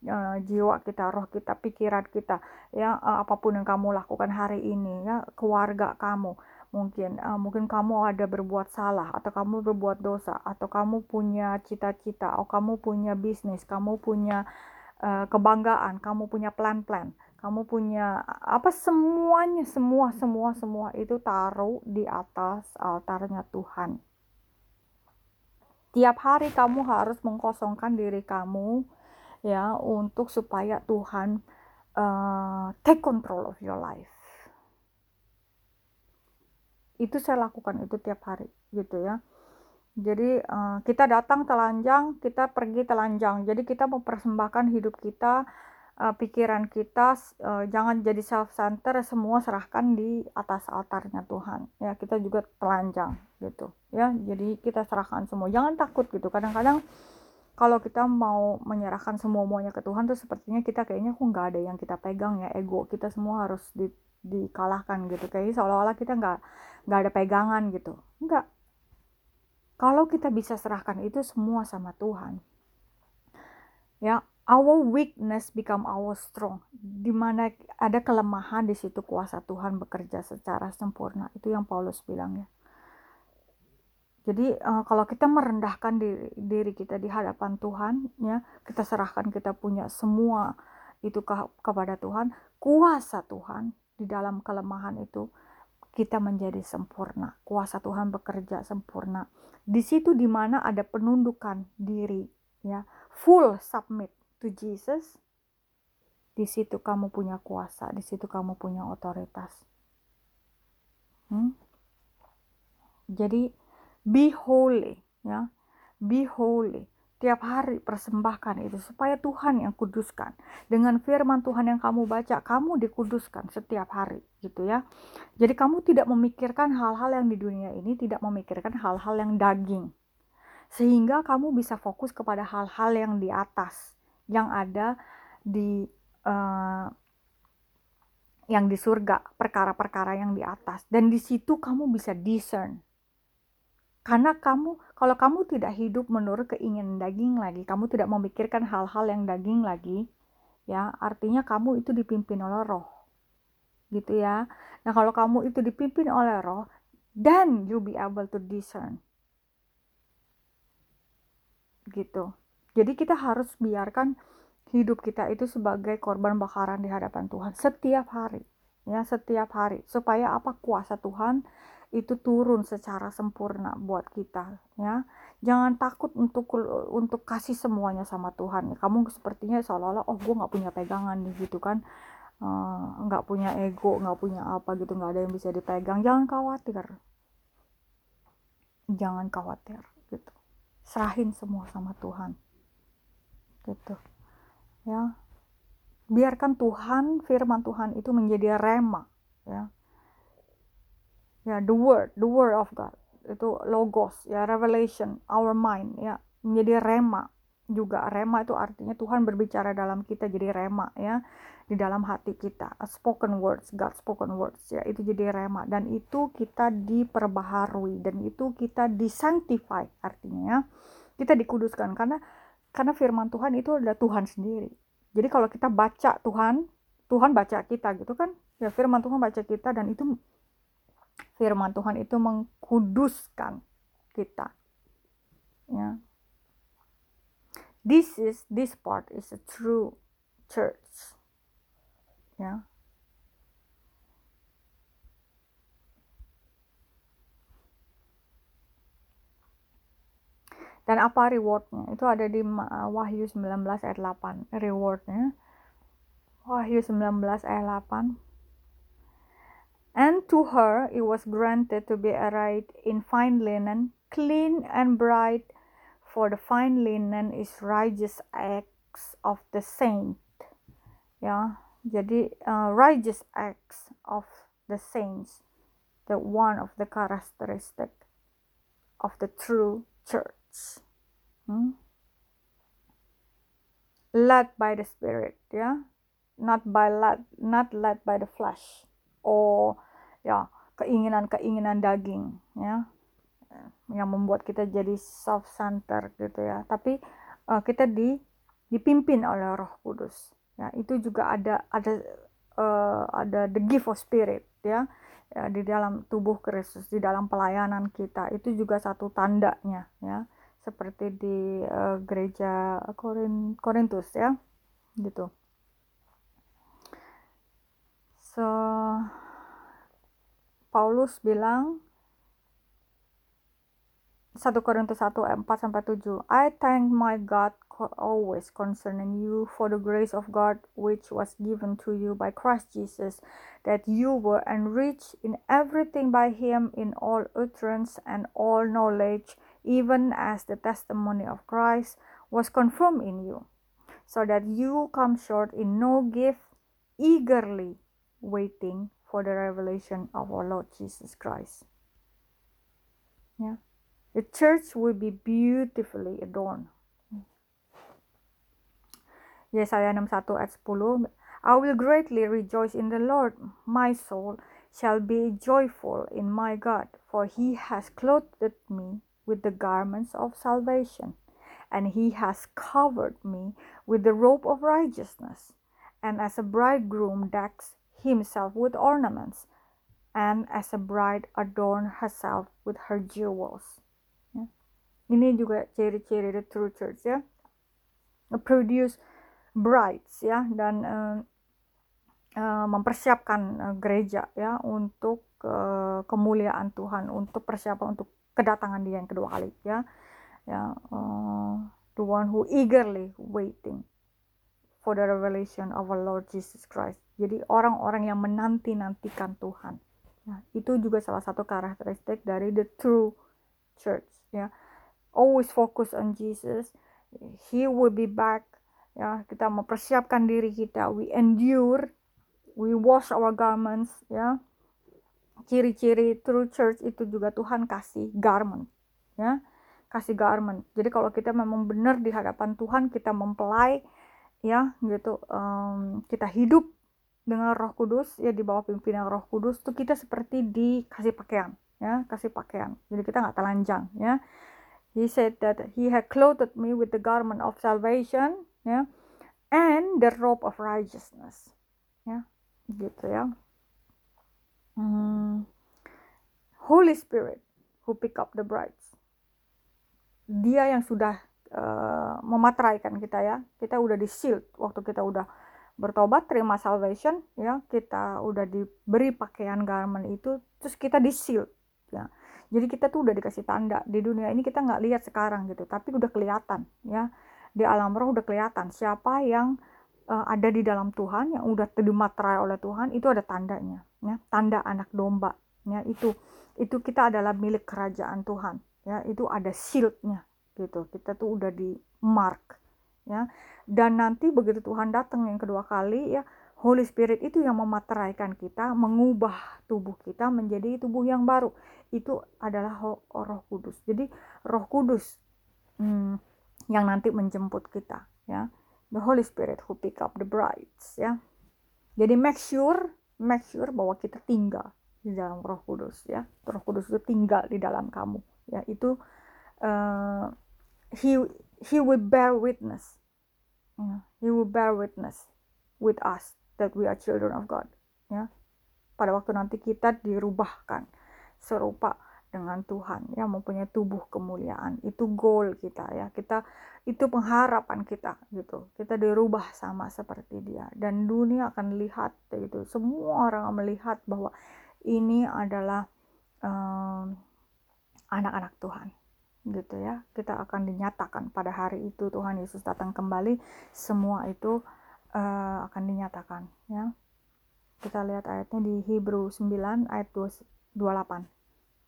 uh, jiwa kita roh kita pikiran kita ya uh, apa pun yang kamu lakukan hari ini ya keluarga kamu mungkin uh, mungkin kamu ada berbuat salah atau kamu berbuat dosa atau kamu punya cita-cita atau kamu punya bisnis kamu punya Eh, kebanggaan, kamu punya plan-plan, kamu punya apa semuanya, semua, semua, semua itu taruh di atas altarnya Tuhan. Tiap hari kamu harus mengkosongkan diri kamu ya untuk supaya Tuhan uh, take control of your life. Itu saya lakukan itu tiap hari gitu ya jadi uh, kita datang telanjang, kita pergi telanjang. Jadi kita mempersembahkan hidup kita, uh, pikiran kita, uh, jangan jadi self center, semua serahkan di atas altarnya Tuhan. Ya, kita juga telanjang gitu. Ya, jadi kita serahkan semua. Jangan takut gitu. Kadang-kadang kalau kita mau menyerahkan semua semuanya ke Tuhan tuh sepertinya kita kayaknya kok nggak ada yang kita pegang ya ego kita semua harus di, dikalahkan gitu kayaknya seolah-olah kita nggak nggak ada pegangan gitu nggak kalau kita bisa serahkan itu semua sama Tuhan. Ya, our weakness become our strong. Di mana ada kelemahan di situ kuasa Tuhan bekerja secara sempurna. Itu yang Paulus bilang ya. Jadi uh, kalau kita merendahkan diri, diri kita di hadapan Tuhan, ya kita serahkan kita punya semua itu ke, kepada Tuhan, kuasa Tuhan di dalam kelemahan itu kita menjadi sempurna. Kuasa Tuhan bekerja sempurna. Di situ di mana ada penundukan diri, ya full submit to Jesus. Di situ kamu punya kuasa, di situ kamu punya otoritas. Hmm? Jadi be holy ya be holy tiap hari persembahkan itu supaya Tuhan yang kuduskan. Dengan firman Tuhan yang kamu baca kamu dikuduskan setiap hari gitu ya. Jadi kamu tidak memikirkan hal-hal yang di dunia ini tidak memikirkan hal-hal yang daging. Sehingga kamu bisa fokus kepada hal-hal yang di atas yang ada di uh, yang di surga perkara-perkara yang di atas. Dan di situ kamu bisa discern karena kamu, kalau kamu tidak hidup menurut keinginan daging lagi, kamu tidak memikirkan hal-hal yang daging lagi, ya, artinya kamu itu dipimpin oleh roh. Gitu ya. Nah, kalau kamu itu dipimpin oleh roh, then you be able to discern. Gitu. Jadi kita harus biarkan hidup kita itu sebagai korban bakaran di hadapan Tuhan setiap hari. Ya, setiap hari supaya apa kuasa Tuhan itu turun secara sempurna buat kita ya. Jangan takut untuk untuk kasih semuanya sama Tuhan. Kamu sepertinya seolah-olah oh gue nggak punya pegangan nih gitu kan. Eh, nggak uh, punya ego nggak punya apa gitu nggak ada yang bisa dipegang. Jangan khawatir. Jangan khawatir gitu. Serahin semua sama Tuhan gitu ya. Biarkan Tuhan firman Tuhan itu menjadi rema ya ya the word the word of God. Itu logos ya revelation our mind ya. Menjadi rema juga. Rema itu artinya Tuhan berbicara dalam kita jadi rema ya di dalam hati kita. A spoken words God spoken words ya itu jadi rema. Dan itu kita diperbaharui dan itu kita disanctify artinya ya kita dikuduskan. Karena karena firman Tuhan itu adalah Tuhan sendiri. Jadi kalau kita baca Tuhan Tuhan baca kita gitu kan ya firman Tuhan baca kita dan itu firman Tuhan itu mengkuduskan kita. Ya. This is this part is a true church. Ya. Dan apa rewardnya? Itu ada di Wahyu 19 ayat 8. Rewardnya. Wahyu 19 ayat 8 and to her it was granted to be arrayed in fine linen, clean and bright, for the fine linen is righteous acts of the saint. Ya, jadi uh, righteous acts of the saints, the one of the characteristic of the true church. Hmm? Led by the Spirit, yeah, not by led, not led by the flesh or ya keinginan-keinginan daging ya. Yang membuat kita jadi self center gitu ya. Tapi uh, kita di dipimpin oleh Roh Kudus ya. Itu juga ada ada uh, ada the gift of spirit ya, ya di dalam tubuh Kristus di dalam pelayanan kita itu juga satu tandanya ya. Seperti di uh, gereja Korin Korintus ya gitu. So Paulus bilang 1 Korintus 1 ayat 4 sampai 7. I thank my God always concerning you for the grace of God which was given to you by Christ Jesus, that you were enriched in everything by him in all utterance and all knowledge, even as the testimony of Christ was confirmed in you, so that you come short in no gift, eagerly waiting for the revelation of our Lord Jesus Christ. Yeah. The church will be beautifully adorned. Yesaya 61 ayat 10 I will greatly rejoice in the Lord my soul shall be joyful in my God for he has clothed me with the garments of salvation and he has covered me with the robe of righteousness and as a bridegroom decks himself with ornaments, and as a bride adorn herself with her jewels. ini juga ciri-ciri the true church ya produce brides ya dan uh, uh, mempersiapkan uh, gereja ya untuk uh, kemuliaan Tuhan untuk persiapan untuk kedatangan dia yang kedua kali ya ya uh, the one who eagerly waiting for the revelation of our Lord Jesus Christ. Jadi orang-orang yang menanti-nantikan Tuhan. Ya itu juga salah satu karakteristik dari the true church ya. Always focus on Jesus. He will be back. Ya kita mempersiapkan diri kita. We endure. We wash our garments ya. Ciri-ciri true church itu juga Tuhan kasih garment ya. Kasih garment. Jadi kalau kita memang benar di hadapan Tuhan kita mempelai ya gitu um, kita hidup dengan Roh Kudus ya di bawah pimpinan Roh Kudus tuh kita seperti dikasih pakaian ya kasih pakaian jadi kita nggak telanjang ya he said that he had clothed me with the garment of salvation ya and the robe of righteousness ya gitu ya Hmm. Holy Spirit who pick up the brides. Dia yang sudah uh, memateraikan kita ya. Kita udah di shield waktu kita udah bertobat terima salvation ya. Kita udah diberi pakaian garment itu terus kita di shield ya. Jadi kita tuh udah dikasih tanda di dunia ini kita nggak lihat sekarang gitu tapi udah kelihatan ya. Di alam roh udah kelihatan siapa yang uh, ada di dalam Tuhan yang udah dimaterai oleh Tuhan itu ada tandanya ya. Tanda anak domba ya. Itu itu kita adalah milik kerajaan Tuhan ya. Itu ada shieldnya gitu. Kita tuh udah di mark ya. Dan nanti begitu Tuhan datang yang kedua kali ya Holy Spirit itu yang memateraikan kita mengubah tubuh kita menjadi tubuh yang baru. Itu adalah Roh Kudus. Jadi Roh Kudus hmm, yang nanti menjemput kita ya. The Holy Spirit who pick up the brides ya. Jadi make sure make sure bahwa kita tinggal di dalam Roh Kudus ya. Roh Kudus itu tinggal di dalam kamu ya. Itu uh, he he will bear witness. Ya. He will bear witness with us that we are children of God. Ya. Pada waktu nanti kita dirubahkan serupa dengan Tuhan. Ya mempunyai tubuh kemuliaan. Itu goal kita ya. Kita itu pengharapan kita gitu. Kita dirubah sama seperti dia. Dan dunia akan lihat gitu semua orang melihat bahwa ini adalah anak-anak um, Tuhan gitu ya kita akan dinyatakan pada hari itu Tuhan Yesus datang kembali semua itu uh, akan dinyatakan ya kita lihat ayatnya di Hebrew 9 ayat 28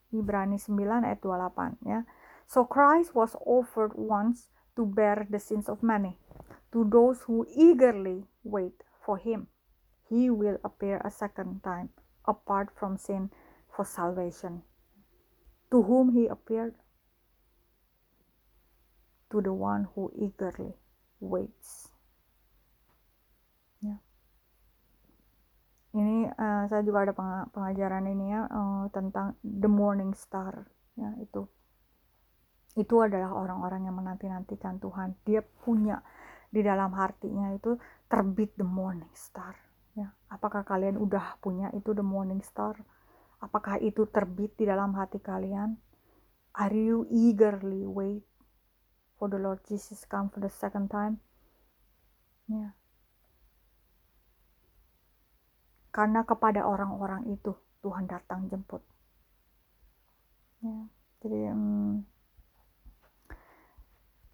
Ibrani 9 ayat 28 ya. So Christ was offered once to bear the sins of many. To those who eagerly wait for him, he will appear a second time apart from sin for salvation. To whom he appeared? To the one who eagerly waits. ini uh, saya juga ada pengajaran ini ya uh, tentang the morning star ya itu. Itu adalah orang-orang yang menanti-nantikan Tuhan. Dia punya di dalam hatinya itu terbit the morning star ya. Apakah kalian udah punya itu the morning star? Apakah itu terbit di dalam hati kalian? Are you eagerly wait for the Lord Jesus come for the second time. Ya. Karena kepada orang-orang itu Tuhan datang jemput. Ya. Jadi um,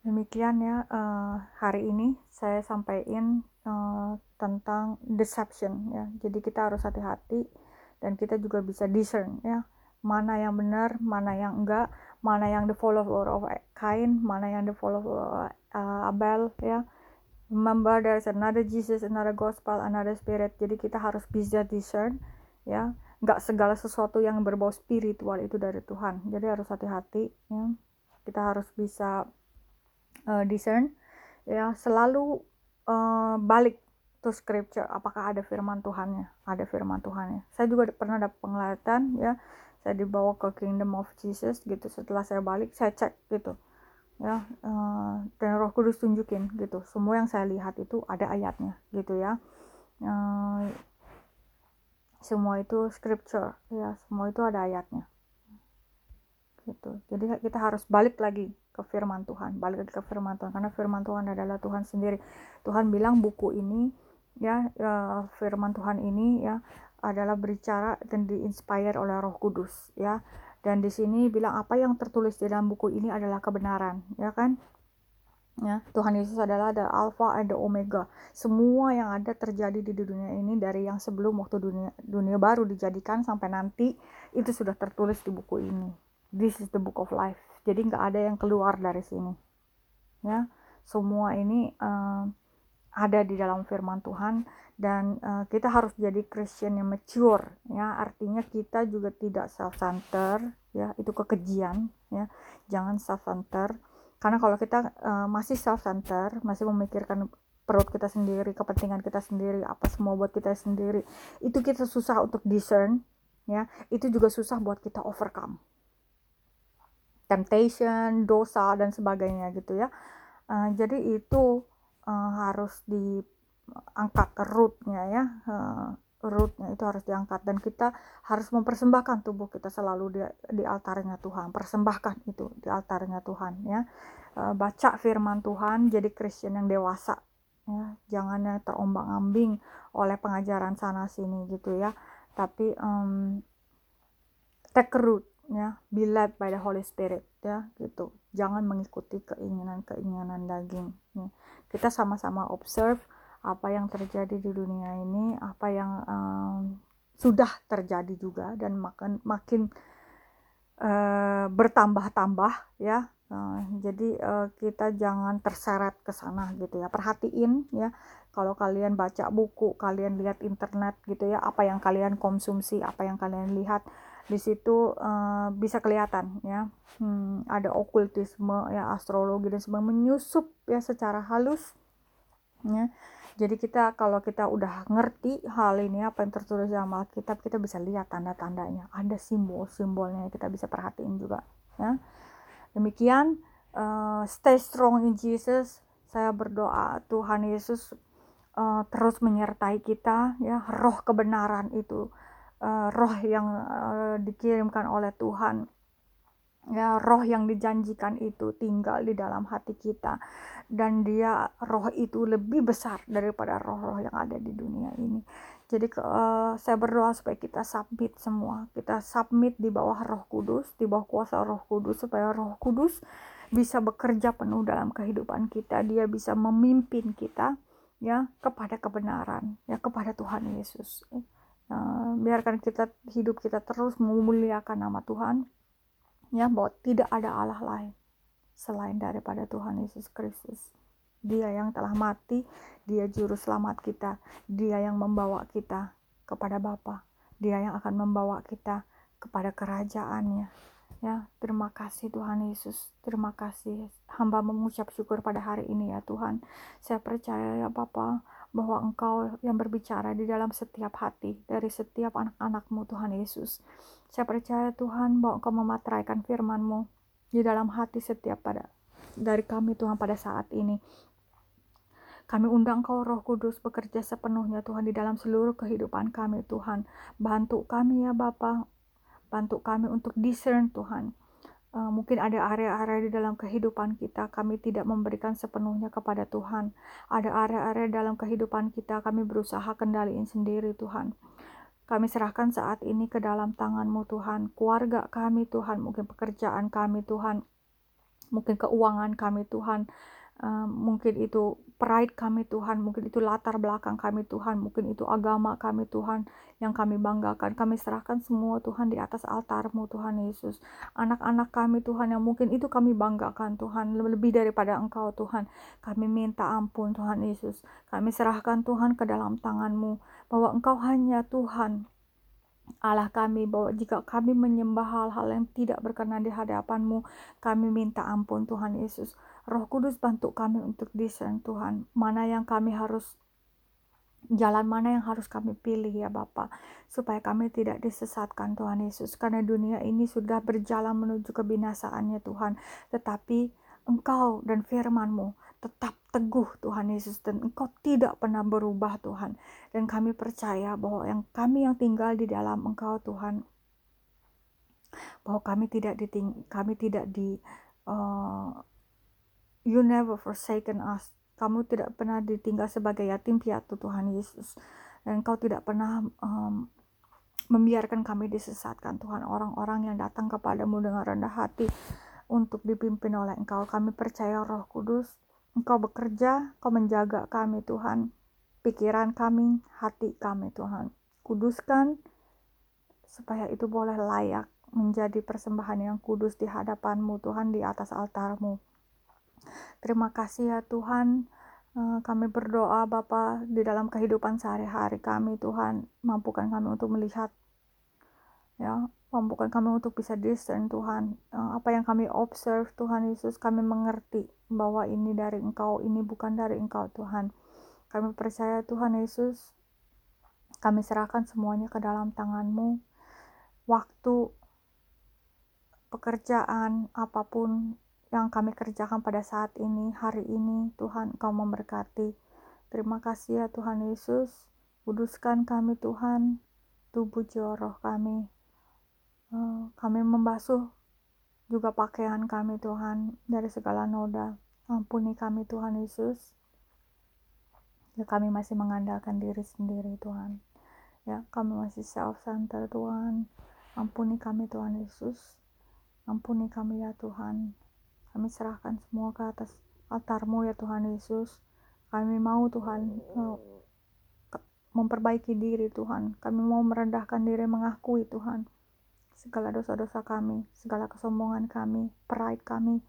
demikian ya uh, hari ini saya sampaikan uh, tentang deception ya. Jadi kita harus hati-hati dan kita juga bisa discern ya mana yang benar mana yang enggak mana yang the follower of Cain mana yang the follower uh, Abel ya remember there's another Jesus, another gospel, another spirit. Jadi kita harus bisa discern ya. Nggak segala sesuatu yang berbau spiritual itu dari Tuhan. Jadi harus hati-hati ya. Kita harus bisa uh, discern ya. Selalu uh, balik to scripture. Apakah ada firman Tuhannya? Ada firman Tuhannya. Saya juga pernah dapat penglihatan ya. Saya dibawa ke Kingdom of Jesus gitu. Setelah saya balik, saya cek gitu. Ya uh, dan Roh Kudus tunjukin gitu. Semua yang saya lihat itu ada ayatnya gitu ya. Uh, semua itu scripture. Ya semua itu ada ayatnya. Gitu. Jadi kita harus balik lagi ke firman Tuhan. Balik lagi ke firman Tuhan. Karena firman Tuhan adalah Tuhan sendiri. Tuhan bilang buku ini ya, ya firman Tuhan ini ya adalah berbicara dan diinspire oleh Roh Kudus ya. Dan di sini bilang apa yang tertulis di dalam buku ini adalah kebenaran ya kan? Ya Tuhan Yesus adalah ada alfa ada omega. Semua yang ada terjadi di dunia ini dari yang sebelum waktu dunia dunia baru dijadikan sampai nanti itu sudah tertulis di buku ini. This is the book of life. Jadi nggak ada yang keluar dari sini ya. Semua ini uh, ada di dalam firman Tuhan dan uh, kita harus jadi Christian yang mature ya. Artinya kita juga tidak self center ya. Itu kekejian ya. Jangan self center karena kalau kita uh, masih self center masih memikirkan perut kita sendiri kepentingan kita sendiri apa semua buat kita sendiri itu kita susah untuk discern ya. Itu juga susah buat kita overcome. Temptation dosa dan sebagainya gitu ya. Uh, jadi itu uh, harus diangkat rootnya ya uh, rootnya itu harus diangkat. Dan kita harus mempersembahkan tubuh kita selalu di, di altarnya Tuhan. Persembahkan itu di altarnya Tuhan ya. E, baca firman Tuhan jadi Kristen yang dewasa ya. Jangan yang terombang ambing oleh pengajaran sana sini gitu ya. Tapi um, take root ya. Be led by the Holy Spirit ya gitu. Jangan mengikuti keinginan-keinginan daging ya. Kita sama-sama observe apa yang terjadi di dunia ini, apa yang um, sudah terjadi juga dan makin makin uh, bertambah-tambah ya. Uh, jadi uh, kita jangan terseret ke sana gitu ya. Perhatiin ya kalau kalian baca buku, kalian lihat internet gitu ya, apa yang kalian konsumsi, apa yang kalian lihat di situ uh, bisa kelihatan ya. Hmm, ada okultisme ya, astrologi dan sebagainya menyusup ya secara halus ya jadi kita kalau kita udah ngerti hal ini apa yang tertulis dalam Alkitab, kita bisa lihat tanda-tandanya. Ada simbol-simbolnya kita bisa perhatiin juga. Ya. Demikian, uh, stay strong in Jesus. Saya berdoa Tuhan Yesus uh, terus menyertai kita, ya roh kebenaran itu, uh, roh yang uh, dikirimkan oleh Tuhan. Ya roh yang dijanjikan itu tinggal di dalam hati kita. Dan dia roh itu lebih besar daripada roh-roh yang ada di dunia ini. Jadi uh, saya berdoa supaya kita submit semua. Kita submit di bawah roh kudus di bawah kuasa roh kudus supaya roh kudus bisa bekerja penuh dalam kehidupan kita. Dia bisa memimpin kita ya kepada kebenaran ya kepada Tuhan Yesus uh, biarkan kita hidup kita terus memuliakan nama Tuhan ya bahwa tidak ada Allah lain selain daripada Tuhan Yesus Kristus. Dia yang telah mati, dia juru selamat kita, dia yang membawa kita kepada Bapa, dia yang akan membawa kita kepada kerajaannya. Ya, terima kasih Tuhan Yesus. Terima kasih. Hamba mengucap syukur pada hari ini ya Tuhan. Saya percaya ya Bapa bahwa Engkau yang berbicara di dalam setiap hati dari setiap anak-anakmu Tuhan Yesus. Saya percaya Tuhan bahwa Engkau memateraikan firman-Mu di dalam hati setiap pada dari kami Tuhan pada saat ini. Kami undang Kau Roh Kudus bekerja sepenuhnya Tuhan di dalam seluruh kehidupan kami Tuhan. Bantu kami ya Bapa. Bantu kami untuk discern Tuhan Uh, mungkin ada area-area di dalam kehidupan kita kami tidak memberikan sepenuhnya kepada Tuhan. Ada area-area dalam kehidupan kita kami berusaha kendaliin sendiri Tuhan. Kami serahkan saat ini ke dalam tangan-Mu Tuhan. Keluarga kami Tuhan, mungkin pekerjaan kami Tuhan, mungkin keuangan kami Tuhan, uh, mungkin itu pride kami Tuhan, mungkin itu latar belakang kami Tuhan, mungkin itu agama kami Tuhan yang kami banggakan. Kami serahkan semua Tuhan di atas altarmu Tuhan Yesus. Anak-anak kami Tuhan yang mungkin itu kami banggakan Tuhan, lebih daripada Engkau Tuhan. Kami minta ampun Tuhan Yesus. Kami serahkan Tuhan ke dalam tanganmu, bahwa Engkau hanya Tuhan Allah kami bahwa jika kami menyembah hal-hal yang tidak berkenan di hadapanmu, kami minta ampun Tuhan Yesus. Roh Kudus bantu kami untuk discern Tuhan, mana yang kami harus jalan mana yang harus kami pilih ya Bapa supaya kami tidak disesatkan Tuhan Yesus. Karena dunia ini sudah berjalan menuju kebinasaannya Tuhan. Tetapi Engkau dan firman-Mu tetap teguh Tuhan Yesus dan Engkau tidak pernah berubah Tuhan. Dan kami percaya bahwa yang kami yang tinggal di dalam Engkau Tuhan bahwa kami tidak diting kami tidak di uh, you never forsaken us. Kamu tidak pernah ditinggal sebagai yatim piatu Tuhan Yesus. Dan Engkau tidak pernah um, membiarkan kami disesatkan Tuhan. Orang-orang yang datang kepadamu dengan rendah hati untuk dipimpin oleh Engkau. Kami percaya Roh Kudus. Engkau bekerja Engkau menjaga kami Tuhan. Pikiran kami hati kami Tuhan. Kuduskan supaya itu boleh layak menjadi persembahan yang kudus di hadapanmu Tuhan di atas altarmu terima kasih ya Tuhan. Eh, kami berdoa Bapa di dalam kehidupan sehari-hari kami Tuhan mampukan kami untuk melihat ya mampukan kami untuk bisa discern Tuhan. Eh, apa yang kami observe Tuhan Yesus kami mengerti bahwa ini dari Engkau ini bukan dari Engkau Tuhan. Kami percaya Tuhan Yesus kami serahkan semuanya ke dalam tanganmu. Waktu pekerjaan apa pun yang kami kerjakan pada saat ini, hari ini, Tuhan Engkau memberkati. Terima kasih ya Tuhan Yesus, kuduskan kami Tuhan, tubuh jiwa kami. Eh, kami membasuh juga pakaian kami Tuhan dari segala noda. Ampuni kami Tuhan Yesus. Ya kami masih mengandalkan diri sendiri Tuhan. Ya kami masih self-center Tuhan. Ampuni kami Tuhan Yesus. Ampuni kami ya Tuhan. Kami serahkan semua ke atas altarmu ya Tuhan Yesus. Kami mau Tuhan memperbaiki diri Tuhan. Kami mau merendahkan diri mengakui Tuhan segala dosa-dosa kami, segala kesombongan kami, pride kami.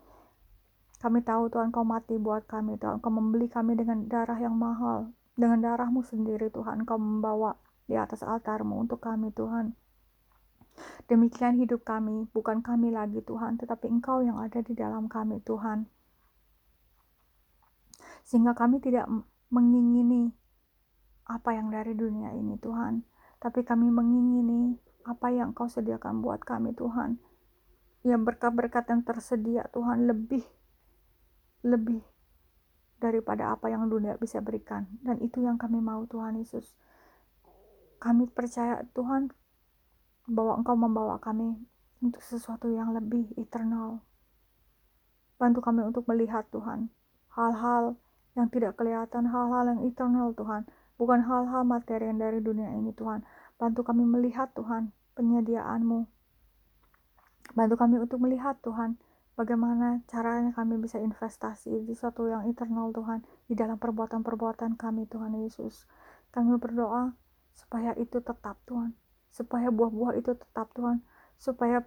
Kami tahu Tuhan kau mati buat kami, Tuhan kau membeli kami dengan darah yang mahal. Dengan darahmu sendiri Tuhan kau membawa di atas altarmu untuk kami Tuhan. Demikian hidup kami, bukan kami lagi Tuhan, tetapi Engkau yang ada di dalam kami Tuhan. Sehingga kami tidak mengingini apa yang dari dunia ini Tuhan, tapi kami mengingini apa yang Kau sediakan buat kami Tuhan. Ya berkat-berkat yang tersedia Tuhan lebih lebih daripada apa yang dunia bisa berikan dan itu yang kami mau Tuhan Yesus. Kami percaya Tuhan bahwa Engkau membawa kami untuk sesuatu yang lebih eternal. Bantu kami untuk melihat Tuhan, hal-hal yang tidak kelihatan, hal-hal yang eternal Tuhan, bukan hal-hal materi yang dari dunia ini Tuhan. Bantu kami melihat Tuhan, penyediaan-Mu. Bantu kami untuk melihat Tuhan, bagaimana caranya kami bisa investasi di sesuatu yang eternal Tuhan, di dalam perbuatan-perbuatan kami Tuhan Yesus. Kami berdoa supaya itu tetap Tuhan, supaya buah-buah itu tetap Tuhan. Supaya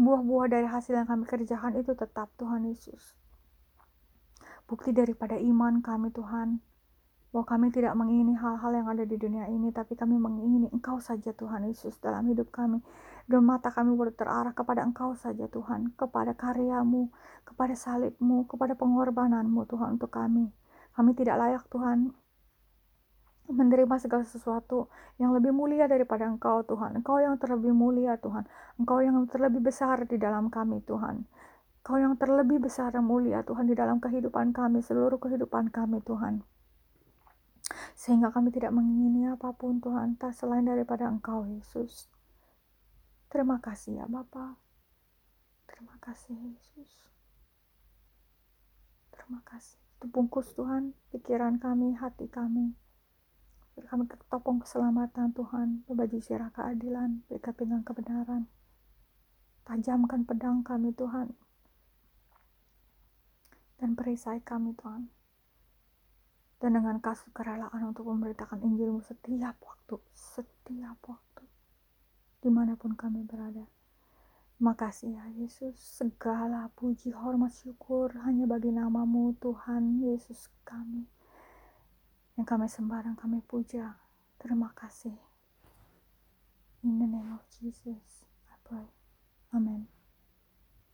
buah-buah dari hasil yang kami kerjakan itu tetap Tuhan Yesus. Bukti daripada iman kami Tuhan. Bahwa kami tidak mengingini hal-hal yang ada di dunia ini tapi kami mengingini Engkau saja Tuhan Yesus dalam hidup kami. Dan mata kami boleh terarah kepada Engkau saja Tuhan. Kepada karyamu kepada salibmu kepada pengorbananmu Tuhan untuk kami. Kami tidak layak Tuhan menerima segala sesuatu yang lebih mulia daripada Engkau Tuhan. Engkau yang terlebih mulia Tuhan. Engkau yang terlebih besar di dalam kami Tuhan. Engkau yang terlebih besar dan mulia Tuhan di dalam kehidupan kami, seluruh kehidupan kami Tuhan. Sehingga kami tidak mengingini apa pun Tuhan, tak selain daripada Engkau Yesus. Terima kasih ya Bapa. Terima kasih Yesus. Terima kasih. Itu Tuhan, pikiran kami, hati kami kami ketopong keselamatan Tuhan, berbaju sirah keadilan, berikat dengan kebenaran. Tajamkan pedang kami Tuhan, dan perisai kami Tuhan. Dan dengan kasih kerelaan untuk memberitakan Injilmu setiap waktu, setiap waktu, di mana pun kami berada. Makasih ya Yesus, segala puji, hormat, syukur hanya bagi namamu Tuhan Yesus kami yang kami sembah kami puja. Terima kasih. In the name of Jesus, I pray. Amen.